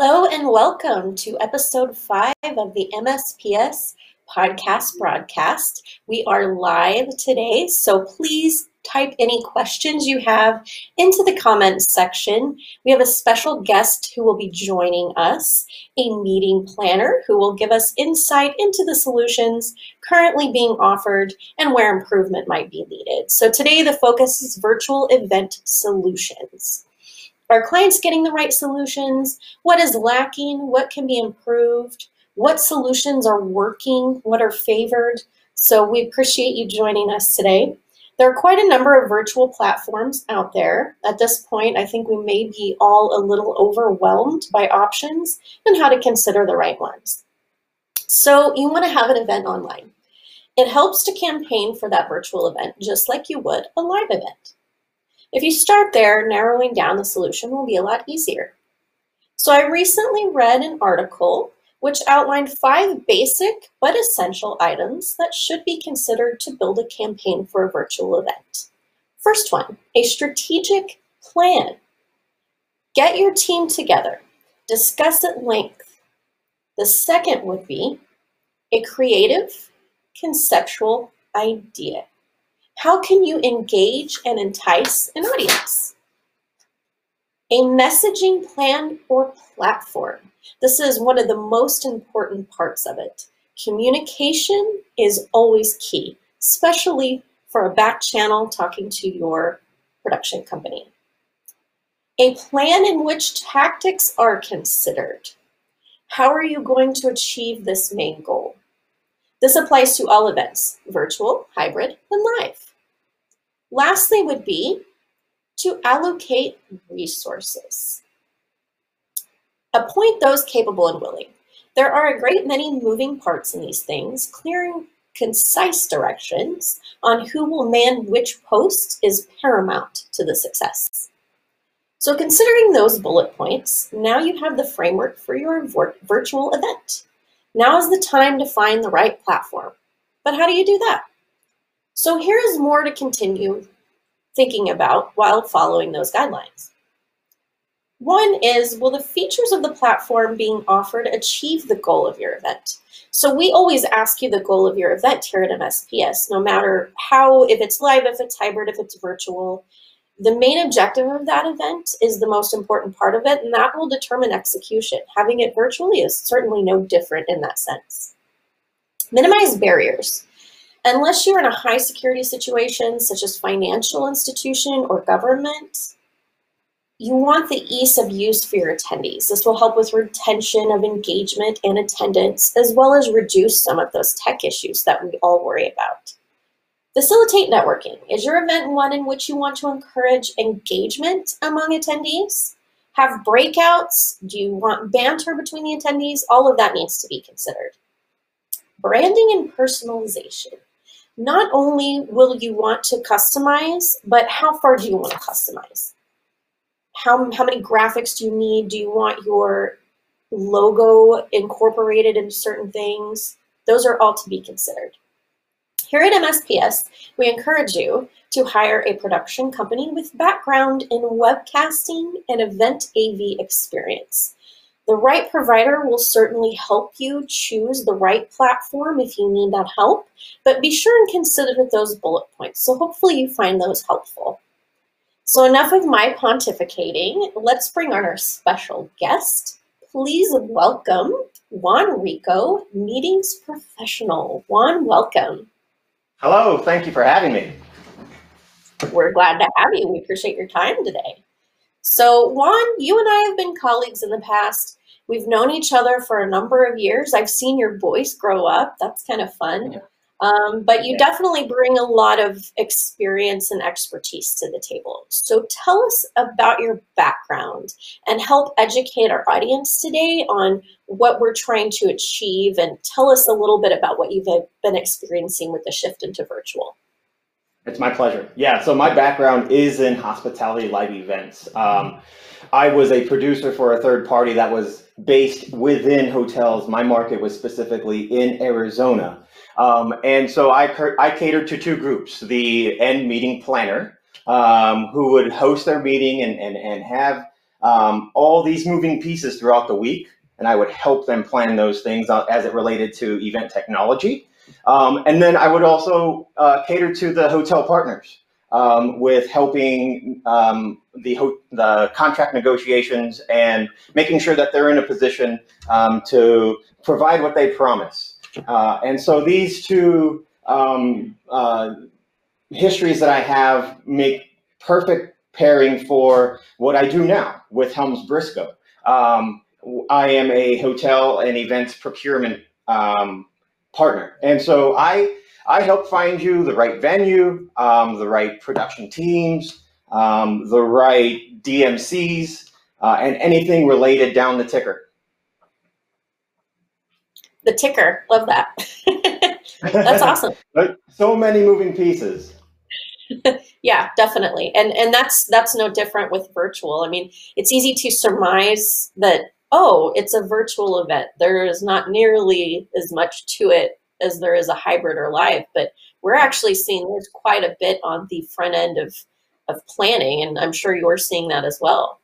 and welcome to episode five of the MSPS podcast broadcast. We are live today, so please type any questions you have into the comments section. We have a special guest who will be joining us, a meeting planner who will give us insight into the solutions currently being offered and where improvement might be needed. So today the focus is virtual event solutions. Are clients getting the right solutions? What is lacking? What can be improved? What solutions are working? What are favored? So we appreciate you joining us today. There are quite a number of virtual platforms out there. At this point, I think we may be all a little overwhelmed by options and how to consider the right ones. So you want to have an event online. It helps to campaign for that virtual event just like you would a live event. If you start there, narrowing down the solution will be a lot easier. So I recently read an article which outlined five basic but essential items that should be considered to build a campaign for a virtual event. First one, a strategic plan. Get your team together, discuss at length. The second would be a creative, conceptual idea. How can you engage and entice an audience? A messaging plan or platform. This is one of the most important parts of it. Communication is always key, especially for a back channel talking to your production company. A plan in which tactics are considered. How are you going to achieve this main goal? This applies to all events, virtual, hybrid, and live. Lastly would be to allocate resources. Appoint those capable and willing. There are a great many moving parts in these things. Clearing concise directions on who will man which post is paramount to the success. So considering those bullet points, now you have the framework for your virtual event. Now is the time to find the right platform. But how do you do that? So here is more to continue thinking about while following those guidelines. One is, will the features of the platform being offered achieve the goal of your event? So we always ask you the goal of your event here at MSPS, no matter how, if it's live, if it's hybrid, if it's virtual. The main objective of that event is the most important part of it, and that will determine execution. Having it virtually is certainly no different in that sense. Minimize barriers. Unless you're in a high security situation, such as financial institution or government, you want the ease of use for your attendees. This will help with retention of engagement and attendance, as well as reduce some of those tech issues that we all worry about. Facilitate networking. Is your event one in which you want to encourage engagement among attendees? Have breakouts? Do you want banter between the attendees? All of that needs to be considered. Branding and personalization. Not only will you want to customize, but how far do you want to customize? how, how many graphics do you need? Do you want your logo incorporated into certain things? Those are all to be considered. Here at MSPS, we encourage you to hire a production company with background in webcasting and event AV experience. The right provider will certainly help you choose the right platform if you need that help, but be sure and consider those bullet points. So hopefully you find those helpful. So enough of my pontificating. Let's bring on our special guest. Please welcome Juan Rico, meetings professional. Juan, welcome. Hello, thank you for having me. We're glad to have you. We appreciate your time today. So Juan, you and I have been colleagues in the past. We've known each other for a number of years. I've seen your voice grow up. That's kind of fun. Um, but you definitely bring a lot of experience and expertise to the table. So tell us about your background and help educate our audience today on what we're trying to achieve and tell us a little bit about what you've been experiencing with the shift into virtual. It's my pleasure. Yeah, so my background is in hospitality live events. Um, I was a producer for a third party that was based within hotels. My market was specifically in Arizona. Um, and so I, I catered to two groups, the end meeting planner, um, who would host their meeting and, and, and have um, all these moving pieces throughout the week. and I would help them plan those things as it related to event technology. Um, and then I would also uh, cater to the hotel partners um, with helping um, the, the contract negotiations and making sure that they're in a position um, to provide what they promise. Uh, and so these two um, uh, histories that I have make perfect pairing for what I do now with Helms Briscoe. Um, I am a hotel and events procurement um, partner. And so I, I help find you the right venue, um, the right production teams, um, the right DMCs, uh, and anything related down the ticker. The ticker, love that. That's awesome. so many moving pieces. yeah, definitely. And and that's that's no different with virtual. I mean, it's easy to surmise that oh, it's a virtual event. There is not nearly as much to it as there is a hybrid or live, but we're actually seeing there's quite a bit on the front end of of planning, and I'm sure you're seeing that as well.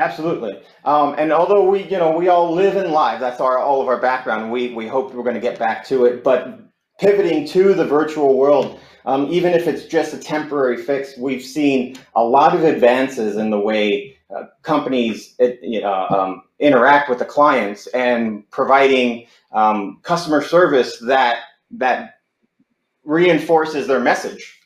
Absolutely. Um, and although we, you know, we all live in live, that's our all of our background. We we hope we're going to get back to it, but pivoting to the virtual world, um, even if it's just a temporary fix, we've seen a lot of advances in the way uh, companies uh, um, interact with the clients and providing um, customer service that that reinforces their message.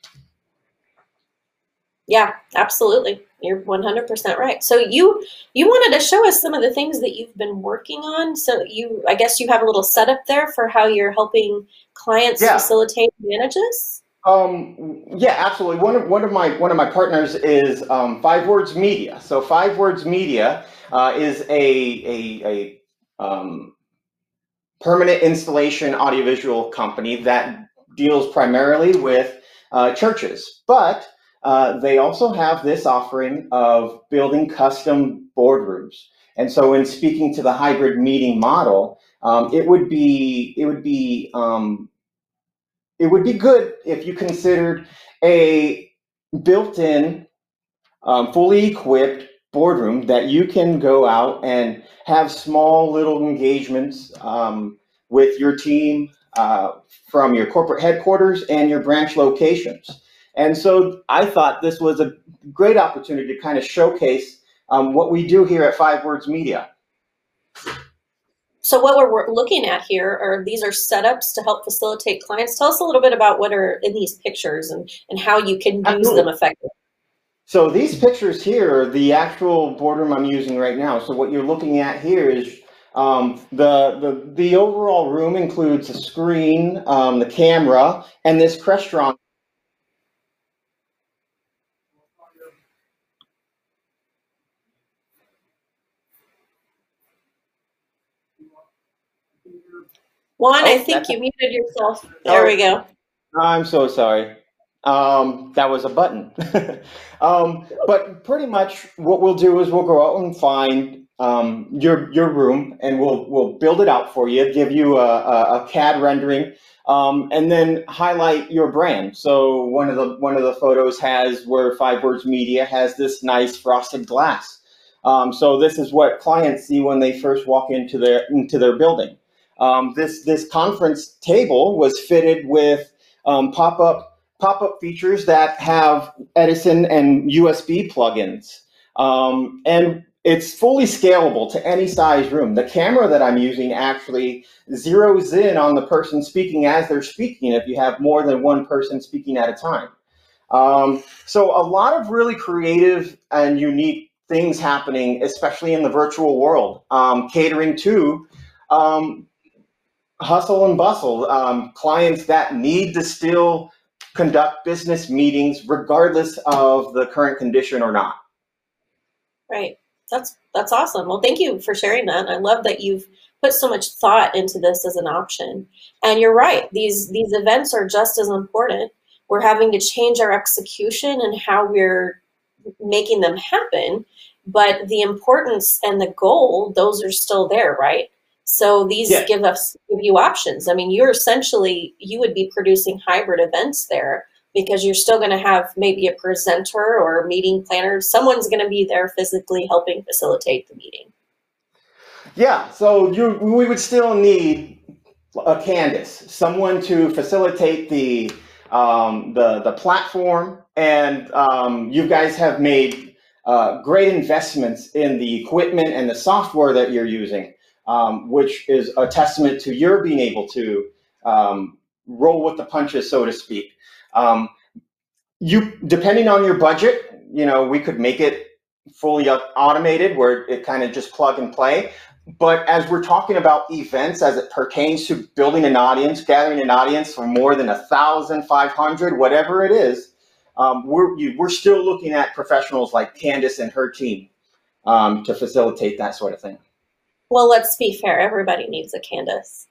Yeah, absolutely. You're 100% right. So you you wanted to show us some of the things that you've been working on. So you I guess you have a little setup there for how you're helping clients yeah. facilitate manages. Um, yeah, absolutely. One of one of my one of my partners is um, Five Words Media. So Five Words Media uh, is a a, a um, permanent installation audiovisual company that deals primarily with uh, churches, but uh, they also have this offering of building custom boardrooms. And so, in speaking to the hybrid meeting model, um, it would be it would be um, it would be good if you considered a built-in, um, fully equipped boardroom that you can go out and have small little engagements um, with your team uh, from your corporate headquarters and your branch locations. And so I thought this was a great opportunity to kind of showcase um, what we do here at Five Words Media. So what we're looking at here are these are setups to help facilitate clients. Tell us a little bit about what are in these pictures and, and how you can use them effectively. So these pictures here are the actual boardroom I'm using right now. So what you're looking at here is um, the, the, the overall room includes a screen, um, the camera, and this Crestron Juan, oh, I think you muted yourself. There oh, we go. I'm so sorry. Um, that was a button. um, but pretty much what we'll do is we'll go out and find um, your your room and we'll we'll build it out for you, give you a, a, a CAD rendering, um, and then highlight your brand. So one of the one of the photos has where Five Words Media has this nice frosted glass. Um, so this is what clients see when they first walk into their into their building. Um, this this conference table was fitted with um, pop up pop up features that have Edison and USB plugins, um, and it's fully scalable to any size room. The camera that I'm using actually zeroes in on the person speaking as they're speaking. If you have more than one person speaking at a time. Um, so a lot of really creative and unique things happening, especially in the virtual world, um, catering to um, hustle and bustle, um, clients that need to still conduct business meetings regardless of the current condition or not. Right. That's that's awesome. Well, thank you for sharing that. I love that you've put so much thought into this as an option. And you're right. These these events are just as important. We're having to change our execution and how we're making them happen, but the importance and the goal, those are still there, right? So these yeah. give us give you options. I mean, you're essentially you would be producing hybrid events there because you're still going to have maybe a presenter or a meeting planner. Someone's going to be there physically helping facilitate the meeting. Yeah, so you we would still need a Candace, someone to facilitate the um, the the platform, and um, you guys have made uh, great investments in the equipment and the software that you're using, um, which is a testament to your being able to um, roll with the punches, so to speak. Um, you, depending on your budget, you know, we could make it fully automated where it kind of just plug and play. But as we're talking about events as it pertains to building an audience, gathering an audience for more than a thousand, five hundred, whatever it is, um, we're we're still looking at professionals like Candace and her team um, to facilitate that sort of thing. Well, let's be fair. Everybody needs a Candace.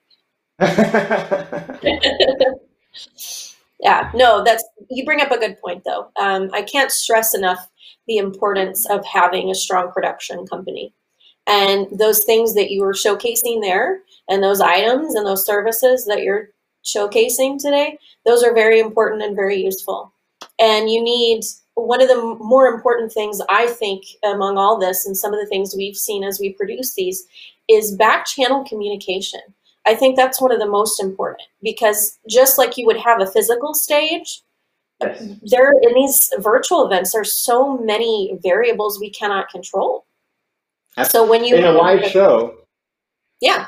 yeah, no, that's you bring up a good point though. Um, I can't stress enough the importance of having a strong production company. And those things that you were showcasing there, and those items and those services that you're showcasing today, those are very important and very useful. And you need one of the more important things I think among all this, and some of the things we've seen as we produce these, is back channel communication. I think that's one of the most important because just like you would have a physical stage, yes. there in these virtual events, there's so many variables we cannot control. So when you in a live show, yeah.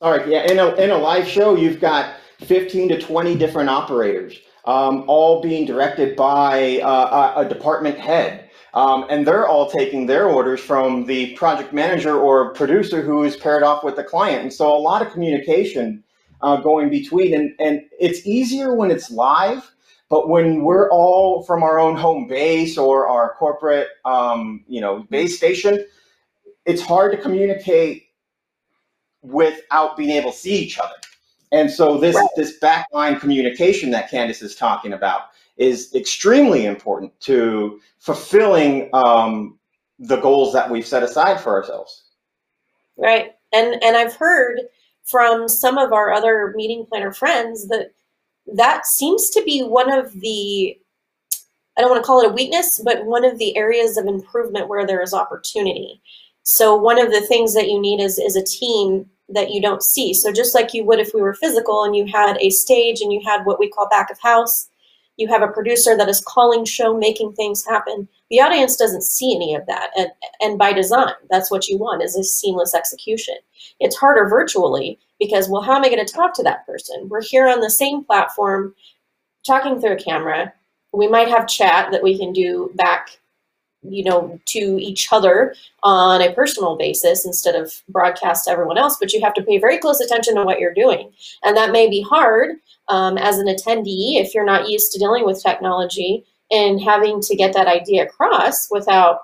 All right, yeah. In a in a live show, you've got 15 to 20 different operators, um, all being directed by uh, a, department head. Um, and they're all taking their orders from the project manager or producer who is paired off with the client. And so a lot of communication uh, going between. And, and it's easier when it's live, but when we're all from our own home base or our corporate, um, you know, base station, it's hard to communicate without being able to see each other. And so this right. this backline communication that Candace is talking about is extremely important to fulfilling um, the goals that we've set aside for ourselves. Right, and and I've heard from some of our other meeting planner friends that that seems to be one of the I don't want to call it a weakness, but one of the areas of improvement where there is opportunity. So one of the things that you need is, is a team that you don't see. So just like you would if we were physical and you had a stage and you had what we call back of house, you have a producer that is calling show, making things happen. The audience doesn't see any of that. And, and by design, that's what you want is a seamless execution. It's harder virtually because, well, how am I going to talk to that person? We're here on the same platform, talking through a camera. We might have chat that we can do back you know, to each other on a personal basis instead of broadcast to everyone else, but you have to pay very close attention to what you're doing. And that may be hard um, as an attendee if you're not used to dealing with technology and having to get that idea across without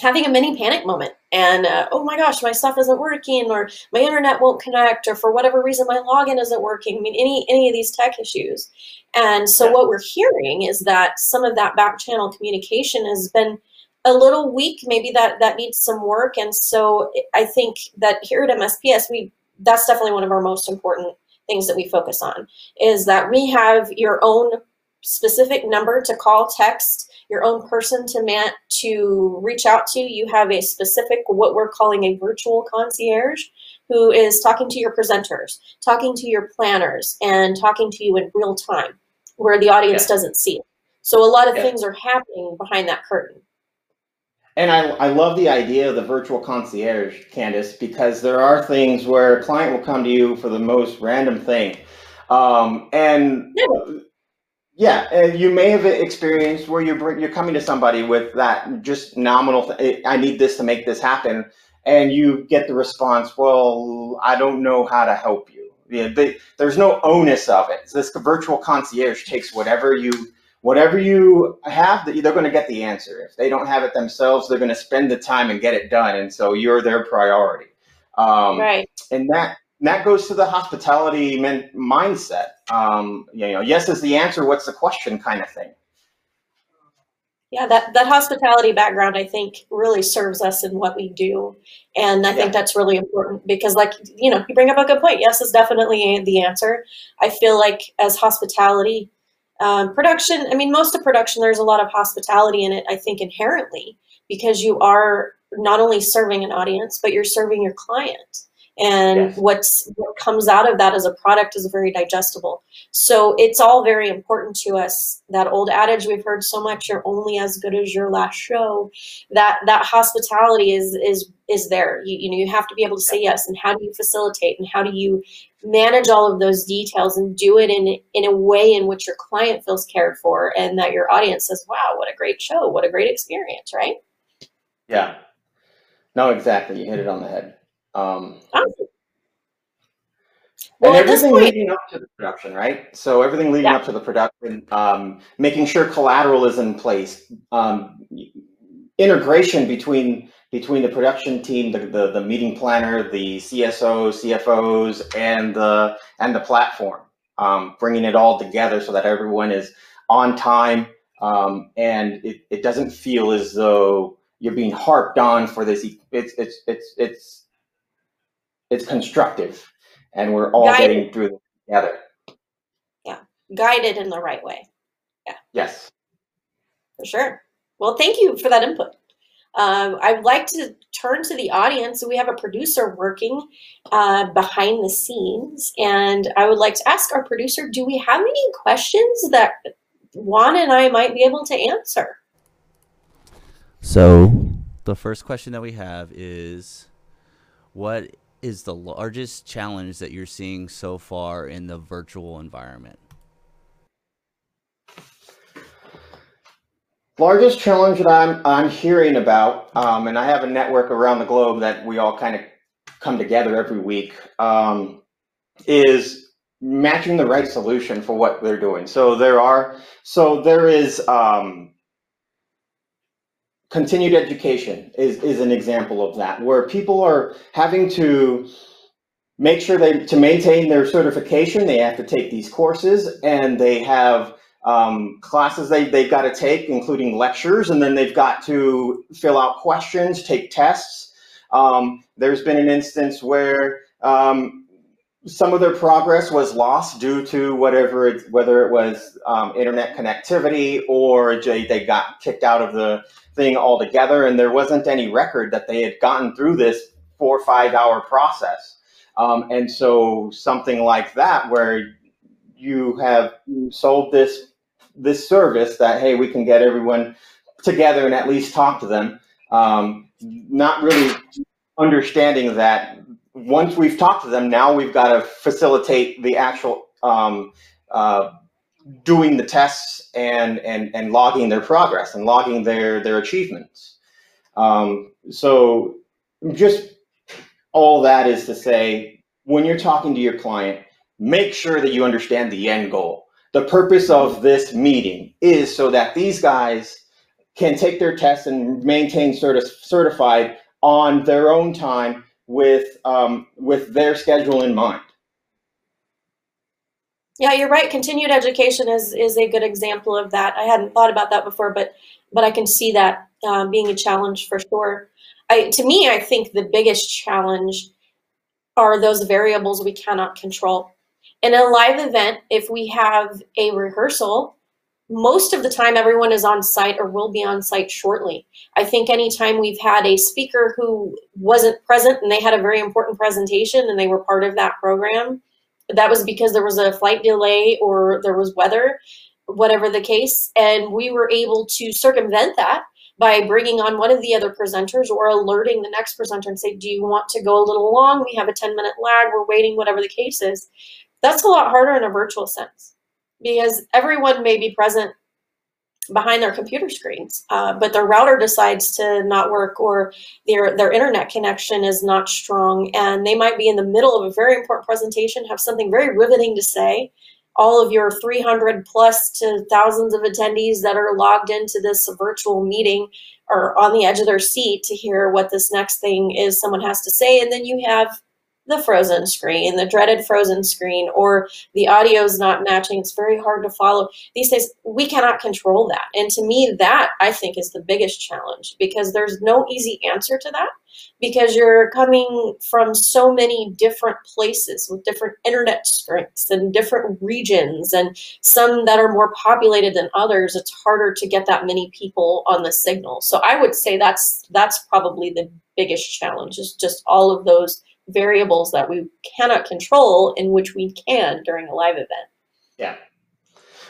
having a mini panic moment and uh, oh my gosh my stuff isn't working or my internet won't connect or for whatever reason my login isn't working i mean any any of these tech issues. And so what we're hearing is that some of that back channel communication has been a little weak. Maybe that that needs some work. And so i think that here at msps we that's definitely one of our most important things that we focus on is that we have your own specific number to call text your own person to man to reach out to. You have a specific, what we're calling a virtual concierge, who is talking to your presenters, talking to your planners, and talking to you in real time, where the audience yeah. doesn't see it. So a lot of yeah. things are happening behind that curtain. And I, I love the idea of the virtual concierge, Candace, because there are things where a client will come to you for the most random thing. Um, and yeah. Yeah, and you may have experienced where you're you're coming to somebody with that just nominal. Th- I need this to make this happen, and you get the response, "Well, I don't know how to help you." Yeah, they, there's no onus of it. This virtual concierge takes whatever you whatever you have, they're going to get the answer. If they don't have it themselves, they're going to spend the time and get it done, and so you're their priority. Um, right. And that and that goes to the hospitality min- mindset. Um, you know, yes is the answer. What's the question, kind of thing. Yeah, that that hospitality background, I think, really serves us in what we do, and I yeah. think that's really important because, like you know, you bring up a good point. Yes is definitely the answer. I feel like as hospitality um, production, I mean, most of production, there's a lot of hospitality in it. I think inherently because you are not only serving an audience, but you're serving your client and yes. what's what comes out of that as a product is very digestible. So it's all very important to us. That old adage we've heard so much you're only as good as your last show. That that hospitality is is is there. You, you know you have to be able to say yes. And how do you facilitate? And how do you manage all of those details and do it in in a way in which your client feels cared for and that your audience says wow what a great show. What a great experience. Right? Yeah. No exactly. You hit it on the head um, awesome. Well, and everything point, leading up to the production, right? So everything leading yeah. up to the production, um, making sure collateral is in place, um, integration between between the production team, the, the, the meeting planner, the CSOs, CFOs, and the and the platform, um, bringing it all together so that everyone is on time um, and it, it doesn't feel as though you're being harped on for this. It's it's it's it's it's constructive and we're all guided. getting through this together. Yeah, guided in the right way. Yeah. Yes. For sure. Well, thank you for that input. Um, I'd like to turn to the audience. We have a producer working uh, behind the scenes, and I would like to ask our producer, do we have any questions that Juan and I might be able to answer? So the first question that we have is, what is the largest challenge that you're seeing so far in the virtual environment? Largest challenge that I'm I'm hearing about, um, and I have a network around the globe that we all kind of come together every week, um, is matching the right solution for what they're doing. So there are so there is um, continued education is, is an example of that, where people are having to make sure they, to maintain their certification, they have to take these courses and they have um, classes they, they've got to take, including lectures, and then they've got to fill out questions, take tests. Um, there's been an instance where um, some of their progress was lost due to whatever, it, whether it was um, internet connectivity or they, got kicked out of the thing altogether, and there wasn't any record that they had gotten through this four or five hour process. Um, and so something like that, where you have sold this this service that hey, we can get everyone together and at least talk to them, um, not really understanding that once we've talked to them, now we've got to facilitate the actual um, uh, doing the tests and, and, and logging their progress and logging their, their achievements. Um, so just all that is to say, when you're talking to your client, make sure that you understand the end goal. The purpose of this meeting is so that these guys can take their tests and maintain certi- certified on their own time with um, with their schedule in mind. Yeah, you're right. Continued education is is a good example of that. I hadn't thought about that before, but but I can see that uh, being a challenge for sure. I, to me, I think the biggest challenge are those variables we cannot control. In a live event, if we have a rehearsal, most of the time everyone is on site or will be on site shortly. I think anytime we've had a speaker who wasn't present and they had a very important presentation and they were part of that program, that was because there was a flight delay or there was weather, whatever the case. And we were able to circumvent that by bringing on one of the other presenters or alerting the next presenter and say, do you want to go a little long? We have a 10 minute lag, we're waiting, whatever the case is. That's a lot harder in a virtual sense because everyone may be present behind their computer screens, uh, but their router decides to not work or their, their internet connection is not strong and they might be in the middle of a very important presentation, have something very riveting to say. All of your 300 plus to thousands of attendees that are logged into this virtual meeting are on the edge of their seat to hear what this next thing is someone has to say. And then you have the frozen screen, the dreaded frozen screen, or the audio is not matching. It's very hard to follow. These days, we cannot control that. And to me, that I think is the biggest challenge because there's no easy answer to that because you're coming from so many different places with different internet strengths and different regions and some that are more populated than others it's harder to get that many people on the signal so i would say that's that's probably the biggest challenge is just all of those variables that we cannot control in which we can during a live event yeah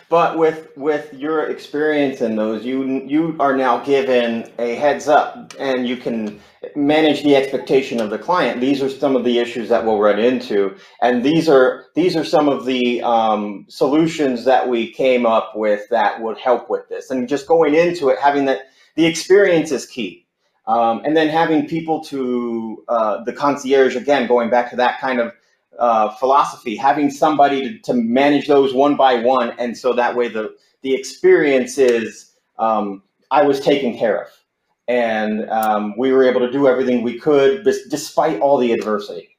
but with with your experience in those, you you are now given a heads up, and you can manage the expectation of the client. These are some of the issues that we'll run into, and these are these are some of the um, solutions that we came up with that would help with this. And just going into it, having that the experience is key, um, and then having people to uh, the concierge again, going back to that kind of uh, philosophy, having somebody to, to, manage those one by one, and so that way the the experience is um, I was taken care of, and um, we were able to do everything we could despite all the adversity.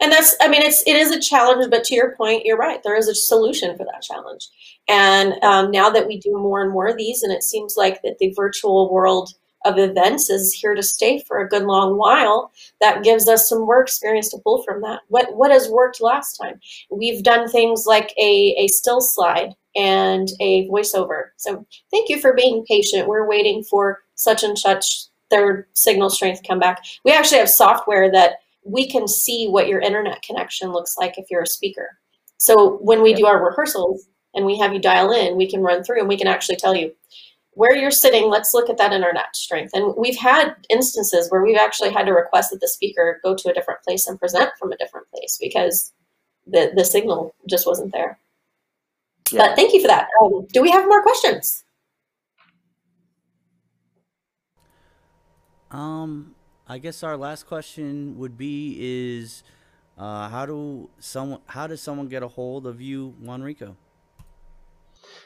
And that's I mean it's it is a challenge, but to your point, you're right. There is a solution for that challenge, and um, now that we do more and more of these, and it seems like that the virtual world of events is here to stay for a good long while. That gives us some more experience to pull from that. What what has worked last time? We've done things like a, a still slide and a voiceover. So thank you for being patient. We're waiting for such and such their signal strength come back. We actually have software that we can see what your internet connection looks like if you're a speaker. So when we do our rehearsals and we have you dial in, we can run through and we can actually tell you, where you're sitting, let's look at that internet strength. And we've had instances where we've actually had to request that the speaker go to a different place and present from a different place because the, the signal just wasn't there. Yeah. But thank you for that. Um, do we have more questions? Um, I guess our last question would be is uh, how do someone how does someone get a hold of you, Juan Rico?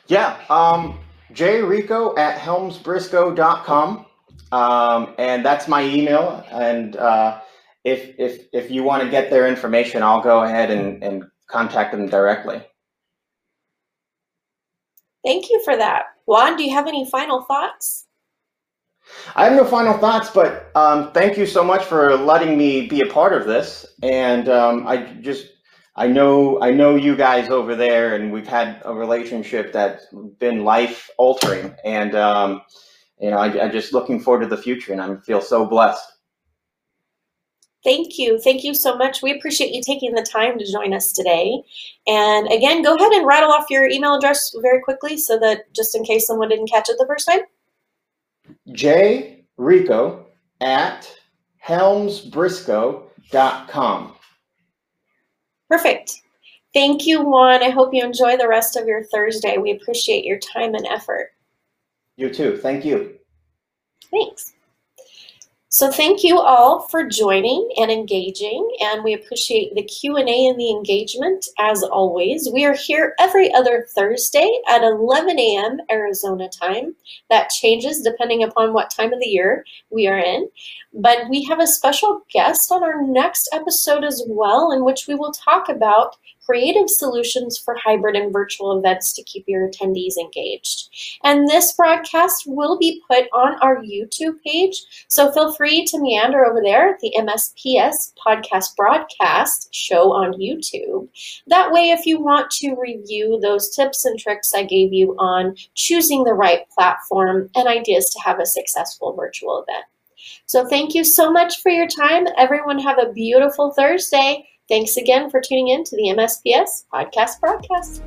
Yeah, um, jrico at helmsbriscoe.com. Um, and that's my email. And uh, if, if, if you want to get their information, I'll go ahead and, and contact them directly. Thank you for that. Juan, do you have any final thoughts? I have no final thoughts, but um, thank you so much for letting me be a part of this. And um, I just I know I know you guys over there, and we've had a relationship that's been life altering, and um, you know I, I'm just looking forward to the future, and I feel so blessed. Thank you. Thank you so much. We appreciate you taking the time to join us today. And again, go ahead and rattle off your email address very quickly so that just in case someone didn't catch it the first time. J Rico at helmsbriscoe.com. Perfect. Thank you, Juan. I hope you enjoy the rest of your Thursday. We appreciate your time and effort. You too. Thank you. Thanks. So thank you all for joining and engaging, and we appreciate the Q&A and the engagement as always. We are here every other Thursday at 11 a.m. Arizona time. That changes depending upon what time of the year we are in. But we have a special guest on our next episode as well, in which we will talk about creative solutions for hybrid and virtual events to keep your attendees engaged. And this broadcast will be put on our YouTube page, so feel free to meander over there at the MSPS podcast broadcast show on YouTube. That way, if you want to review those tips and tricks I gave you on choosing the right platform and ideas to have a successful virtual event. So thank you so much for your time. Everyone have a beautiful Thursday. Thanks again for tuning in to the MSPS podcast broadcast.